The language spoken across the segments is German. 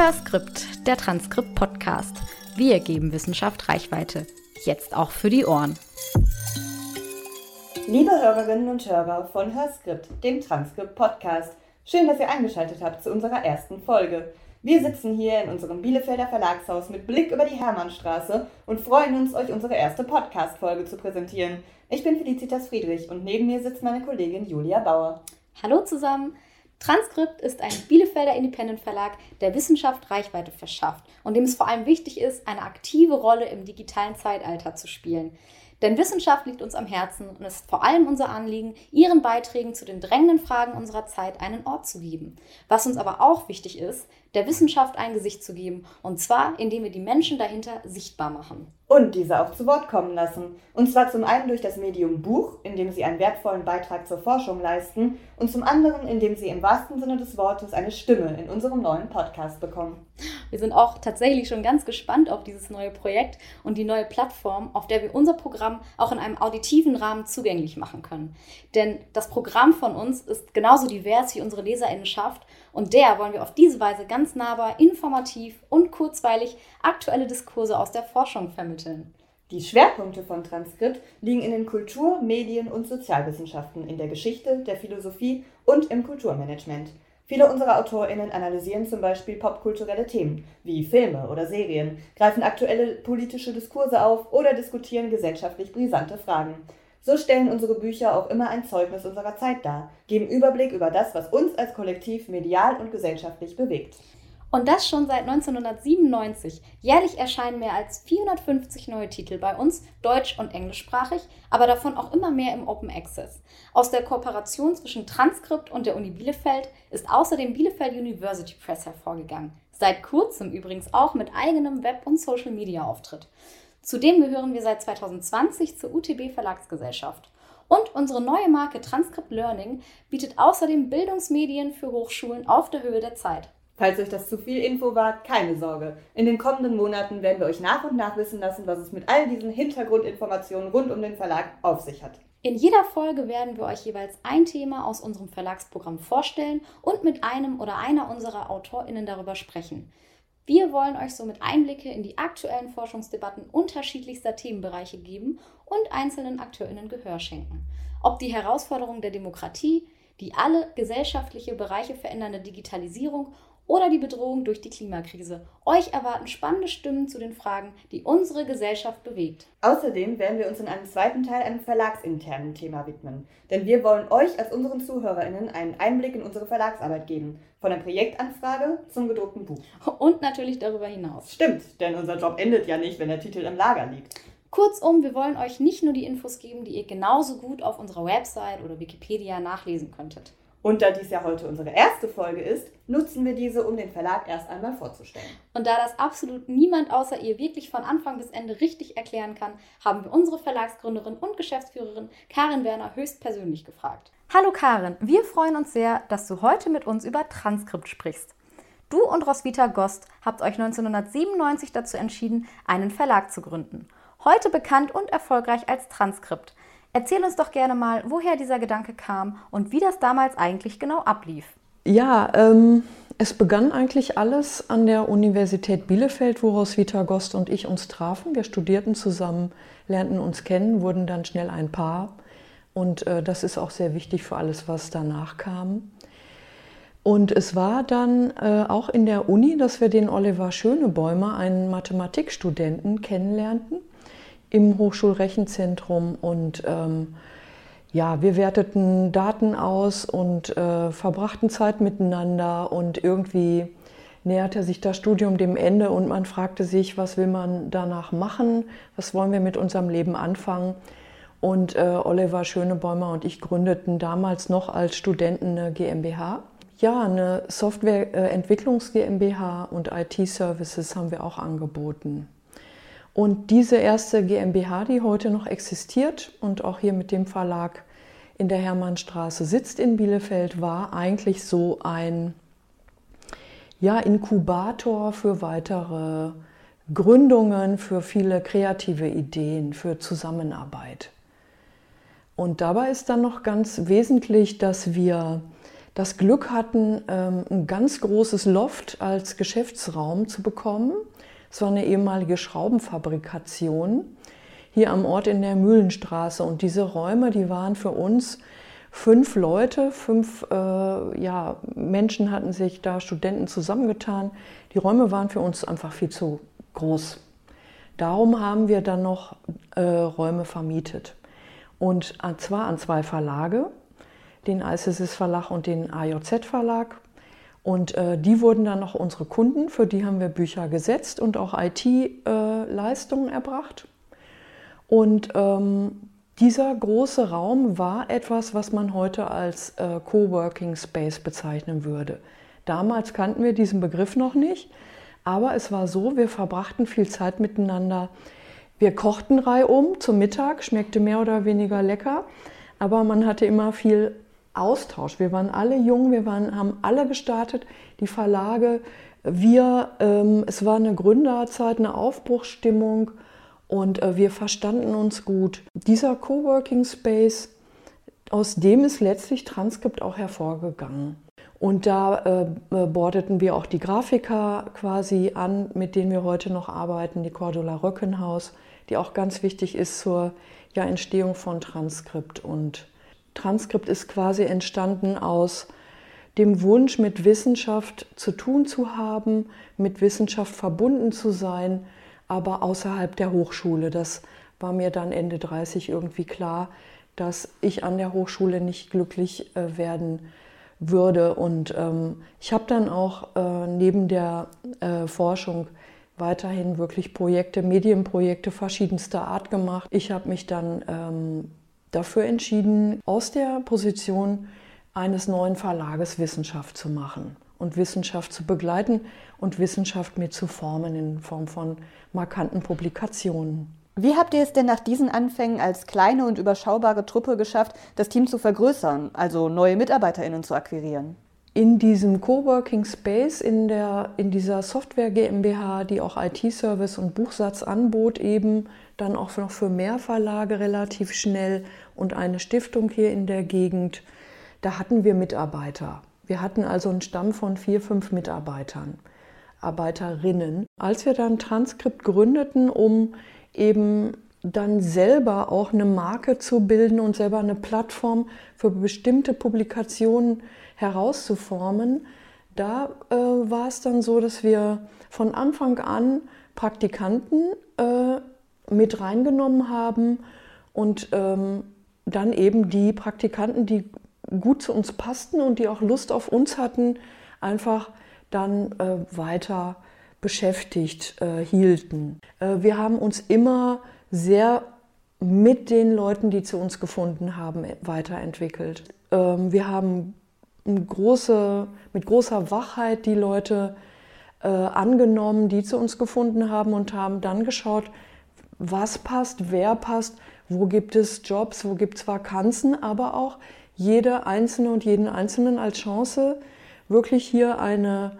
Hörskript, der Transkript-Podcast. Wir geben Wissenschaft Reichweite. Jetzt auch für die Ohren. Liebe Hörerinnen und Hörer von Hörskript, dem Transkript-Podcast. Schön, dass ihr eingeschaltet habt zu unserer ersten Folge. Wir sitzen hier in unserem Bielefelder Verlagshaus mit Blick über die Hermannstraße und freuen uns, euch unsere erste Podcast-Folge zu präsentieren. Ich bin Felicitas Friedrich und neben mir sitzt meine Kollegin Julia Bauer. Hallo zusammen! Transkript ist ein Bielefelder Independent Verlag, der Wissenschaft Reichweite verschafft und dem es vor allem wichtig ist, eine aktive Rolle im digitalen Zeitalter zu spielen. Denn Wissenschaft liegt uns am Herzen und es ist vor allem unser Anliegen, Ihren Beiträgen zu den drängenden Fragen unserer Zeit einen Ort zu geben. Was uns aber auch wichtig ist, der Wissenschaft ein Gesicht zu geben, und zwar indem wir die Menschen dahinter sichtbar machen und diese auch zu Wort kommen lassen. Und zwar zum einen durch das Medium Buch, in dem sie einen wertvollen Beitrag zur Forschung leisten, und zum anderen, indem sie im wahrsten Sinne des Wortes eine Stimme in unserem neuen Podcast bekommen. Wir sind auch tatsächlich schon ganz gespannt auf dieses neue Projekt und die neue Plattform, auf der wir unser Programm auch in einem auditiven Rahmen zugänglich machen können. Denn das Programm von uns ist genauso divers wie unsere Leserinnenschaft und der wollen wir auf diese Weise ganz nahbar, informativ und kurzweilig aktuelle Diskurse aus der Forschung vermitteln. Die Schwerpunkte von Transkript liegen in den Kultur-, Medien- und Sozialwissenschaften, in der Geschichte, der Philosophie und im Kulturmanagement. Viele unserer AutorInnen analysieren zum Beispiel popkulturelle Themen wie Filme oder Serien, greifen aktuelle politische Diskurse auf oder diskutieren gesellschaftlich brisante Fragen. So stellen unsere Bücher auch immer ein Zeugnis unserer Zeit dar, geben Überblick über das, was uns als Kollektiv medial und gesellschaftlich bewegt. Und das schon seit 1997. Jährlich erscheinen mehr als 450 neue Titel bei uns, deutsch- und englischsprachig, aber davon auch immer mehr im Open Access. Aus der Kooperation zwischen Transkript und der Uni Bielefeld ist außerdem Bielefeld University Press hervorgegangen. Seit kurzem übrigens auch mit eigenem Web- und Social-Media-Auftritt. Zudem gehören wir seit 2020 zur UTB Verlagsgesellschaft. Und unsere neue Marke Transkript Learning bietet außerdem Bildungsmedien für Hochschulen auf der Höhe der Zeit. Falls euch das zu viel Info war, keine Sorge. In den kommenden Monaten werden wir euch nach und nach wissen lassen, was es mit all diesen Hintergrundinformationen rund um den Verlag auf sich hat. In jeder Folge werden wir euch jeweils ein Thema aus unserem Verlagsprogramm vorstellen und mit einem oder einer unserer AutorInnen darüber sprechen. Wir wollen euch somit Einblicke in die aktuellen Forschungsdebatten unterschiedlichster Themenbereiche geben und einzelnen AkteurInnen Gehör schenken. Ob die Herausforderung der Demokratie, die alle gesellschaftliche Bereiche verändernde Digitalisierung oder die Bedrohung durch die Klimakrise. Euch erwarten spannende Stimmen zu den Fragen, die unsere Gesellschaft bewegt. Außerdem werden wir uns in einem zweiten Teil einem verlagsinternen Thema widmen. Denn wir wollen euch als unseren ZuhörerInnen einen Einblick in unsere Verlagsarbeit geben. Von der Projektanfrage zum gedruckten Buch. Und natürlich darüber hinaus. Stimmt, denn unser Job endet ja nicht, wenn der Titel im Lager liegt. Kurzum, wir wollen euch nicht nur die Infos geben, die ihr genauso gut auf unserer Website oder Wikipedia nachlesen könntet. Und da dies ja heute unsere erste Folge ist, nutzen wir diese, um den Verlag erst einmal vorzustellen. Und da das absolut niemand außer ihr wirklich von Anfang bis Ende richtig erklären kann, haben wir unsere Verlagsgründerin und Geschäftsführerin Karin Werner höchstpersönlich gefragt. Hallo Karin, wir freuen uns sehr, dass du heute mit uns über Transkript sprichst. Du und Roswitha Gost habt euch 1997 dazu entschieden, einen Verlag zu gründen. Heute bekannt und erfolgreich als Transkript. Erzähl uns doch gerne mal, woher dieser Gedanke kam und wie das damals eigentlich genau ablief. Ja, ähm, es begann eigentlich alles an der Universität Bielefeld, woraus Vita Gost und ich uns trafen. Wir studierten zusammen, lernten uns kennen, wurden dann schnell ein Paar. Und äh, das ist auch sehr wichtig für alles, was danach kam. Und es war dann äh, auch in der Uni, dass wir den Oliver Schönebäumer, einen Mathematikstudenten, kennenlernten im Hochschulrechenzentrum und ähm, ja, wir werteten Daten aus und äh, verbrachten Zeit miteinander und irgendwie näherte sich das Studium dem Ende und man fragte sich, was will man danach machen, was wollen wir mit unserem Leben anfangen. Und äh, Oliver Schönebäumer und ich gründeten damals noch als Studenten eine GmbH. Ja, eine Softwareentwicklungs GmbH und IT-Services haben wir auch angeboten. Und diese erste GmbH, die heute noch existiert und auch hier mit dem Verlag in der Hermannstraße sitzt in Bielefeld, war eigentlich so ein ja, Inkubator für weitere Gründungen, für viele kreative Ideen, für Zusammenarbeit. Und dabei ist dann noch ganz wesentlich, dass wir das Glück hatten, ähm, ein ganz großes Loft als Geschäftsraum zu bekommen. Es war eine ehemalige Schraubenfabrikation hier am Ort in der Mühlenstraße. Und diese Räume, die waren für uns fünf Leute, fünf äh, ja, Menschen hatten sich da, Studenten zusammengetan. Die Räume waren für uns einfach viel zu groß. Darum haben wir dann noch äh, Räume vermietet. Und zwar an zwei Verlage, den ICSIS Verlag und den AJZ Verlag. Und äh, die wurden dann noch unsere Kunden, für die haben wir Bücher gesetzt und auch IT-Leistungen äh, erbracht. Und ähm, dieser große Raum war etwas, was man heute als äh, Coworking Space bezeichnen würde. Damals kannten wir diesen Begriff noch nicht, aber es war so, wir verbrachten viel Zeit miteinander. Wir kochten reihum zum Mittag, schmeckte mehr oder weniger lecker, aber man hatte immer viel Austausch. Wir waren alle jung, wir waren, haben alle gestartet, die Verlage, wir, ähm, es war eine Gründerzeit, eine Aufbruchsstimmung und äh, wir verstanden uns gut. Dieser Coworking Space, aus dem ist letztlich Transkript auch hervorgegangen. Und da äh, äh, bordeten wir auch die Grafiker quasi an, mit denen wir heute noch arbeiten, die Cordula Röckenhaus, die auch ganz wichtig ist zur ja, Entstehung von Transkript. Und Transkript ist quasi entstanden aus dem Wunsch, mit Wissenschaft zu tun zu haben, mit Wissenschaft verbunden zu sein aber außerhalb der Hochschule. Das war mir dann Ende 30 irgendwie klar, dass ich an der Hochschule nicht glücklich äh, werden würde. Und ähm, ich habe dann auch äh, neben der äh, Forschung weiterhin wirklich Projekte, Medienprojekte verschiedenster Art gemacht. Ich habe mich dann ähm, dafür entschieden, aus der Position eines neuen Verlages Wissenschaft zu machen und Wissenschaft zu begleiten und Wissenschaft mit zu formen in Form von markanten Publikationen. Wie habt ihr es denn nach diesen Anfängen als kleine und überschaubare Truppe geschafft, das Team zu vergrößern, also neue MitarbeiterInnen zu akquirieren? In diesem Coworking Space, in, der, in dieser Software GmbH, die auch IT-Service und Buchsatz anbot, eben dann auch noch für mehr Verlage relativ schnell und eine Stiftung hier in der Gegend, da hatten wir Mitarbeiter. Wir hatten also einen Stamm von vier, fünf Mitarbeitern. Arbeiterinnen. Als wir dann Transkript gründeten, um eben dann selber auch eine Marke zu bilden und selber eine Plattform für bestimmte Publikationen herauszuformen, da äh, war es dann so, dass wir von Anfang an Praktikanten äh, mit reingenommen haben und ähm, dann eben die Praktikanten, die gut zu uns passten und die auch Lust auf uns hatten, einfach dann äh, weiter beschäftigt äh, hielten. Äh, wir haben uns immer sehr mit den Leuten, die zu uns gefunden haben, weiterentwickelt. Ähm, wir haben große, mit großer Wachheit die Leute äh, angenommen, die zu uns gefunden haben und haben dann geschaut, was passt, wer passt, wo gibt es Jobs, wo gibt es Vakanzen, aber auch jede Einzelne und jeden Einzelnen als Chance, wirklich hier eine,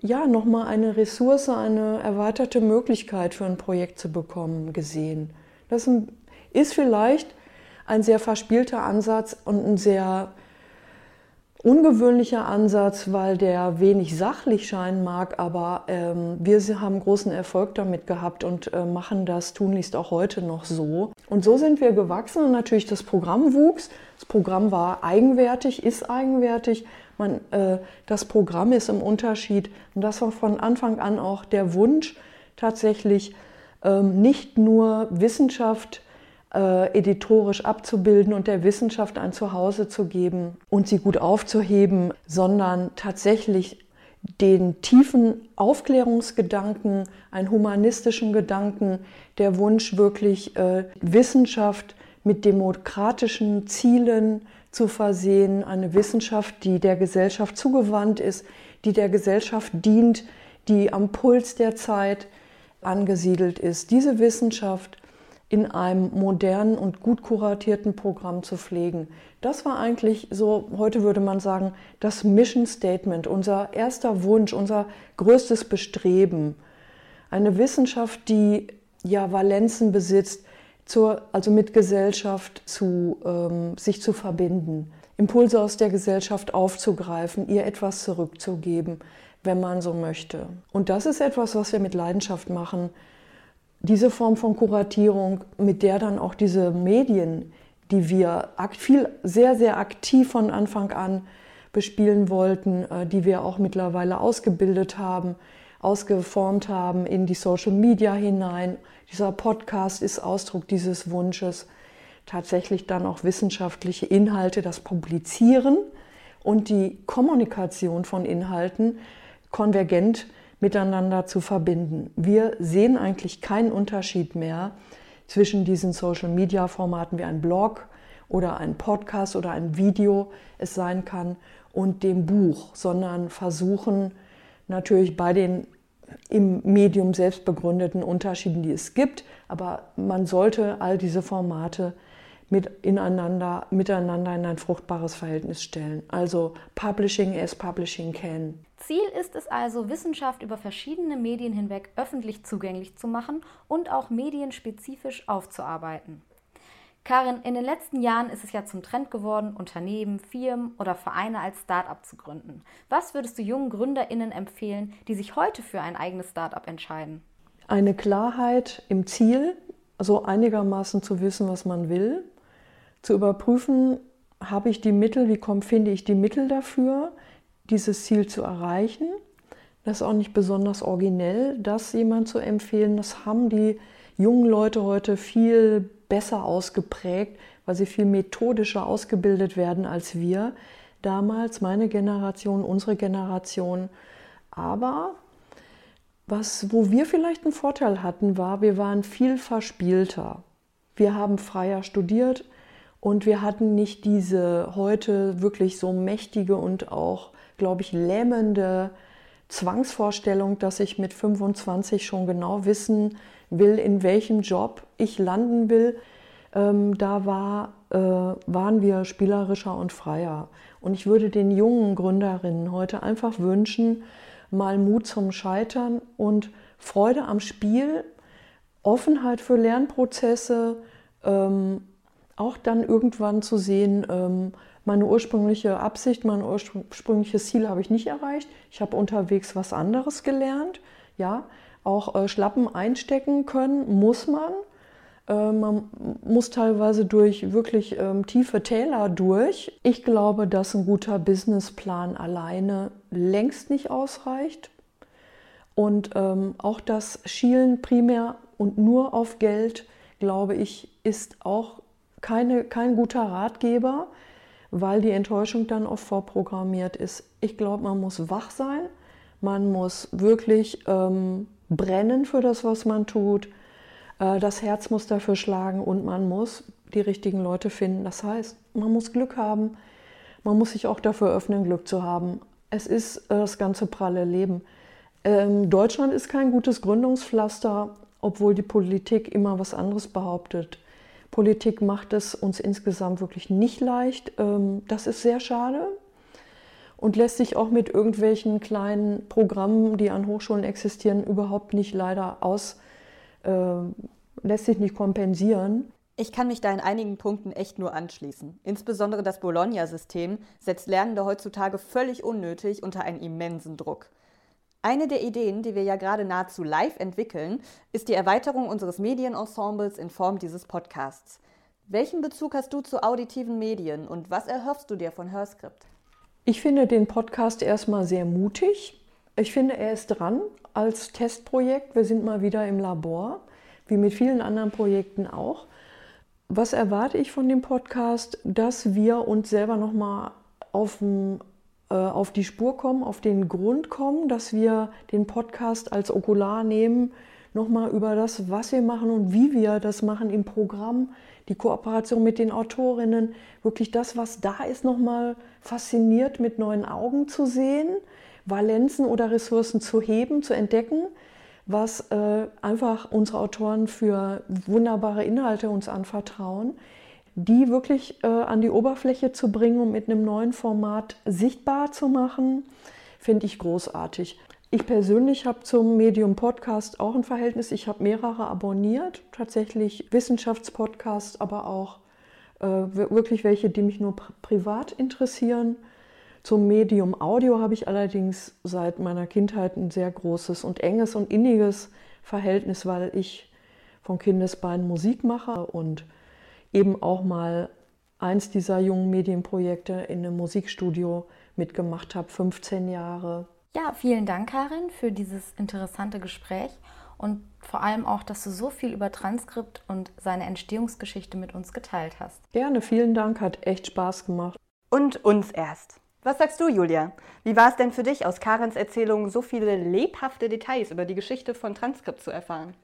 ja, nochmal eine Ressource, eine erweiterte Möglichkeit für ein Projekt zu bekommen, gesehen. Das ist vielleicht ein sehr verspielter Ansatz und ein sehr ungewöhnlicher Ansatz, weil der wenig sachlich scheinen mag, aber ähm, wir haben großen Erfolg damit gehabt und äh, machen das tunlichst auch heute noch so. Und so sind wir gewachsen und natürlich das Programm wuchs. Das Programm war eigenwertig, ist eigenwertig. Man, äh, das Programm ist im Unterschied und das war von Anfang an auch der Wunsch, tatsächlich ähm, nicht nur Wissenschaft äh, editorisch abzubilden und der Wissenschaft ein Zuhause zu geben und sie gut aufzuheben, sondern tatsächlich den tiefen Aufklärungsgedanken, einen humanistischen Gedanken, der Wunsch wirklich äh, Wissenschaft mit demokratischen Zielen zu versehen, eine Wissenschaft, die der Gesellschaft zugewandt ist, die der Gesellschaft dient, die am Puls der Zeit angesiedelt ist. Diese Wissenschaft in einem modernen und gut kuratierten Programm zu pflegen. Das war eigentlich so, heute würde man sagen, das Mission Statement, unser erster Wunsch, unser größtes Bestreben. Eine Wissenschaft, die ja Valenzen besitzt, zur, also mit Gesellschaft zu, ähm, sich zu verbinden. Impulse aus der Gesellschaft aufzugreifen, ihr etwas zurückzugeben, wenn man so möchte. Und das ist etwas, was wir mit Leidenschaft machen. Diese Form von Kuratierung, mit der dann auch diese Medien, die wir viel, sehr, sehr aktiv von Anfang an bespielen wollten, äh, die wir auch mittlerweile ausgebildet haben, ausgeformt haben in die Social Media hinein. Dieser Podcast ist Ausdruck dieses Wunsches, tatsächlich dann auch wissenschaftliche Inhalte, das Publizieren und die Kommunikation von Inhalten konvergent miteinander zu verbinden. Wir sehen eigentlich keinen Unterschied mehr zwischen diesen Social-Media-Formaten wie ein Blog oder ein Podcast oder ein Video es sein kann und dem Buch, sondern versuchen natürlich bei den im Medium selbst begründeten Unterschieden, die es gibt, aber man sollte all diese Formate mit ineinander, miteinander in ein fruchtbares Verhältnis stellen. Also Publishing as Publishing can. Ziel ist es also, Wissenschaft über verschiedene Medien hinweg öffentlich zugänglich zu machen und auch medienspezifisch aufzuarbeiten. Karin, in den letzten Jahren ist es ja zum Trend geworden, Unternehmen, Firmen oder Vereine als Start-up zu gründen. Was würdest du jungen GründerInnen empfehlen, die sich heute für ein eigenes Start-up entscheiden? Eine Klarheit im Ziel, so einigermaßen zu wissen, was man will, zu überprüfen, habe ich die Mittel, wie komm, finde ich die Mittel dafür, dieses Ziel zu erreichen. Das ist auch nicht besonders originell, das jemand zu empfehlen. Das haben die jungen Leute heute viel besser ausgeprägt, weil sie viel methodischer ausgebildet werden als wir. Damals, meine Generation, unsere Generation. Aber was, wo wir vielleicht einen Vorteil hatten, war, wir waren viel verspielter. Wir haben freier studiert und wir hatten nicht diese heute wirklich so mächtige und auch, glaube ich, lähmende Zwangsvorstellung, dass ich mit 25 schon genau wissen will, in welchem Job ich landen will, ähm, da war, äh, waren wir spielerischer und freier. Und ich würde den jungen Gründerinnen heute einfach wünschen, mal Mut zum Scheitern und Freude am Spiel, Offenheit für Lernprozesse, ähm, auch dann irgendwann zu sehen, ähm, meine ursprüngliche Absicht, mein ursprüngliches Ziel habe ich nicht erreicht. Ich habe unterwegs was anderes gelernt. Ja, auch äh, Schlappen einstecken können muss man. Äh, man muss teilweise durch wirklich ähm, tiefe Täler durch. Ich glaube, dass ein guter Businessplan alleine längst nicht ausreicht. Und ähm, auch das Schielen primär und nur auf Geld, glaube ich, ist auch keine, kein guter Ratgeber, weil die Enttäuschung dann oft vorprogrammiert ist. Ich glaube, man muss wach sein, man muss wirklich ähm, brennen für das, was man tut. Äh, das Herz muss dafür schlagen und man muss die richtigen Leute finden. Das heißt, man muss Glück haben. Man muss sich auch dafür öffnen, Glück zu haben. Es ist äh, das ganze pralle Leben. Ähm, Deutschland ist kein gutes Gründungspflaster, obwohl die Politik immer was anderes behauptet. Politik macht es uns insgesamt wirklich nicht leicht. Ähm, das ist sehr schade und lässt sich auch mit irgendwelchen kleinen Programmen, die an Hochschulen existieren, überhaupt nicht leider aus, äh, lässt sich nicht kompensieren. Ich kann mich da in einigen Punkten echt nur anschließen. Insbesondere das Bologna-System setzt Lernende heutzutage völlig unnötig unter einen immensen Druck. Eine der Ideen, die wir ja gerade nahezu live entwickeln, ist die Erweiterung unseres Medienensembles in Form dieses Podcasts. Welchen Bezug hast du zu auditiven Medien und was erhoffst du dir von Hörskript? Ich finde den Podcast erstmal sehr mutig. Ich finde, er ist dran als Testprojekt. Wir sind mal wieder im Labor, wie mit vielen anderen Projekten auch. Was erwarte ich von dem Podcast? Dass wir uns selber nochmal auf, äh, auf die Spur kommen, auf den Grund kommen, dass wir den Podcast als Okular nehmen, nochmal über das, was wir machen und wie wir das machen im Programm, die Kooperation mit den Autorinnen, wirklich das, was da ist, nochmal fasziniert mit neuen Augen zu sehen, Valenzen oder Ressourcen zu heben, zu entdecken, was äh, einfach unsere Autoren für wunderbare Inhalte uns anvertrauen, die wirklich äh, an die Oberfläche zu bringen und mit einem neuen Format sichtbar zu machen, finde ich großartig. Ich persönlich habe zum Medium Podcast auch ein Verhältnis. Ich habe mehrere abonniert, tatsächlich Wissenschaftspodcasts, aber auch äh, wirklich welche, die mich nur privat interessieren. Zum Medium Audio habe ich allerdings seit meiner Kindheit ein sehr großes und enges und inniges Verhältnis, weil ich von Kindesbeinen Musik mache und eben auch mal eins dieser jungen Medienprojekte in einem Musikstudio mitgemacht habe, 15 Jahre. Ja, vielen Dank, Karin, für dieses interessante Gespräch und vor allem auch, dass du so viel über Transkript und seine Entstehungsgeschichte mit uns geteilt hast. Gerne, vielen Dank, hat echt Spaß gemacht. Und uns erst. Was sagst du, Julia? Wie war es denn für dich, aus Karens Erzählung so viele lebhafte Details über die Geschichte von Transkript zu erfahren?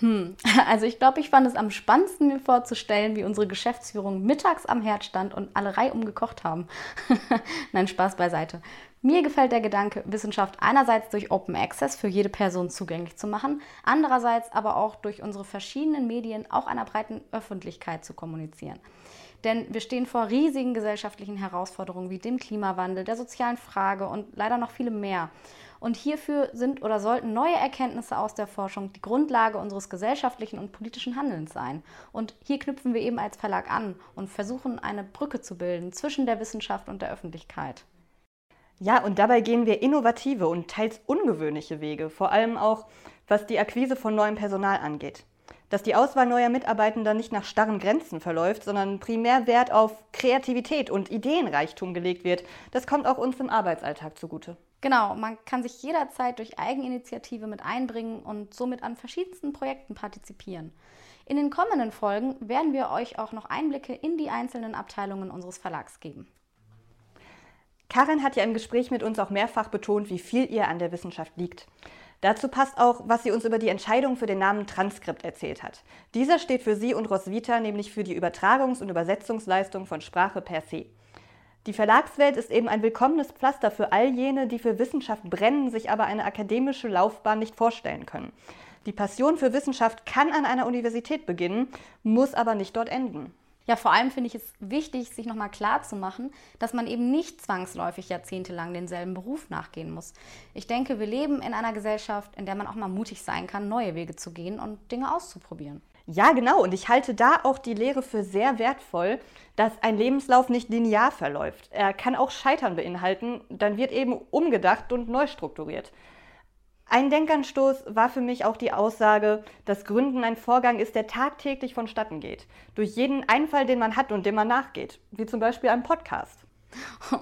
Hm, also ich glaube, ich fand es am spannendsten, mir vorzustellen, wie unsere Geschäftsführung mittags am Herd stand und alle reihum gekocht haben. Nein, Spaß beiseite. Mir gefällt der Gedanke, Wissenschaft einerseits durch Open Access für jede Person zugänglich zu machen, andererseits aber auch durch unsere verschiedenen Medien auch einer breiten Öffentlichkeit zu kommunizieren. Denn wir stehen vor riesigen gesellschaftlichen Herausforderungen wie dem Klimawandel, der sozialen Frage und leider noch viele mehr. Und hierfür sind oder sollten neue Erkenntnisse aus der Forschung die Grundlage unseres gesellschaftlichen und politischen Handelns sein. Und hier knüpfen wir eben als Verlag an und versuchen eine Brücke zu bilden zwischen der Wissenschaft und der Öffentlichkeit. Ja, und dabei gehen wir innovative und teils ungewöhnliche Wege, vor allem auch was die Akquise von neuem Personal angeht. Dass die Auswahl neuer Mitarbeitender nicht nach starren Grenzen verläuft, sondern primär Wert auf Kreativität und Ideenreichtum gelegt wird, das kommt auch uns im Arbeitsalltag zugute. Genau, man kann sich jederzeit durch Eigeninitiative mit einbringen und somit an verschiedensten Projekten partizipieren. In den kommenden Folgen werden wir euch auch noch Einblicke in die einzelnen Abteilungen unseres Verlags geben. Karin hat ja im Gespräch mit uns auch mehrfach betont, wie viel ihr an der Wissenschaft liegt. Dazu passt auch, was sie uns über die Entscheidung für den Namen Transkript erzählt hat. Dieser steht für sie und Roswitha nämlich für die Übertragungs- und Übersetzungsleistung von Sprache per se. Die Verlagswelt ist eben ein willkommenes Pflaster für all jene, die für Wissenschaft brennen, sich aber eine akademische Laufbahn nicht vorstellen können. Die Passion für Wissenschaft kann an einer Universität beginnen, muss aber nicht dort enden. Ja, vor allem finde ich es wichtig, sich nochmal klar zu machen, dass man eben nicht zwangsläufig jahrzehntelang denselben Beruf nachgehen muss. Ich denke, wir leben in einer Gesellschaft, in der man auch mal mutig sein kann, neue Wege zu gehen und Dinge auszuprobieren. Ja, genau. Und ich halte da auch die Lehre für sehr wertvoll, dass ein Lebenslauf nicht linear verläuft. Er kann auch Scheitern beinhalten, dann wird eben umgedacht und neu strukturiert. Ein Denkanstoß war für mich auch die Aussage, dass Gründen ein Vorgang ist, der tagtäglich vonstatten geht. Durch jeden Einfall, den man hat und dem man nachgeht. Wie zum Beispiel einem Podcast.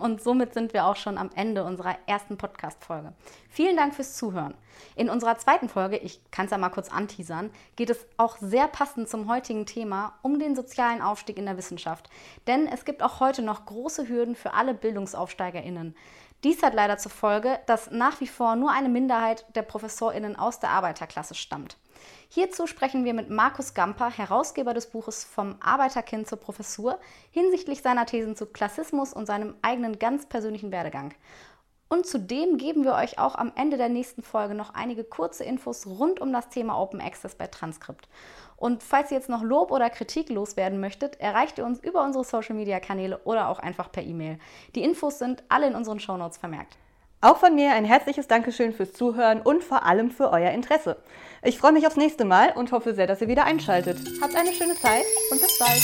Und somit sind wir auch schon am Ende unserer ersten Podcast-Folge. Vielen Dank fürs Zuhören. In unserer zweiten Folge, ich kann es ja mal kurz anteasern, geht es auch sehr passend zum heutigen Thema um den sozialen Aufstieg in der Wissenschaft. Denn es gibt auch heute noch große Hürden für alle BildungsaufsteigerInnen. Dies hat leider zur Folge, dass nach wie vor nur eine Minderheit der ProfessorInnen aus der Arbeiterklasse stammt. Hierzu sprechen wir mit Markus Gamper, Herausgeber des Buches Vom Arbeiterkind zur Professur, hinsichtlich seiner Thesen zu Klassismus und seinem eigenen ganz persönlichen Werdegang. Und zudem geben wir euch auch am Ende der nächsten Folge noch einige kurze Infos rund um das Thema Open Access bei Transkript. Und falls ihr jetzt noch Lob oder Kritik loswerden möchtet, erreicht ihr uns über unsere Social Media Kanäle oder auch einfach per E-Mail. Die Infos sind alle in unseren Shownotes vermerkt. Auch von mir ein herzliches Dankeschön fürs Zuhören und vor allem für euer Interesse. Ich freue mich aufs nächste Mal und hoffe sehr, dass ihr wieder einschaltet. Habt eine schöne Zeit und bis bald.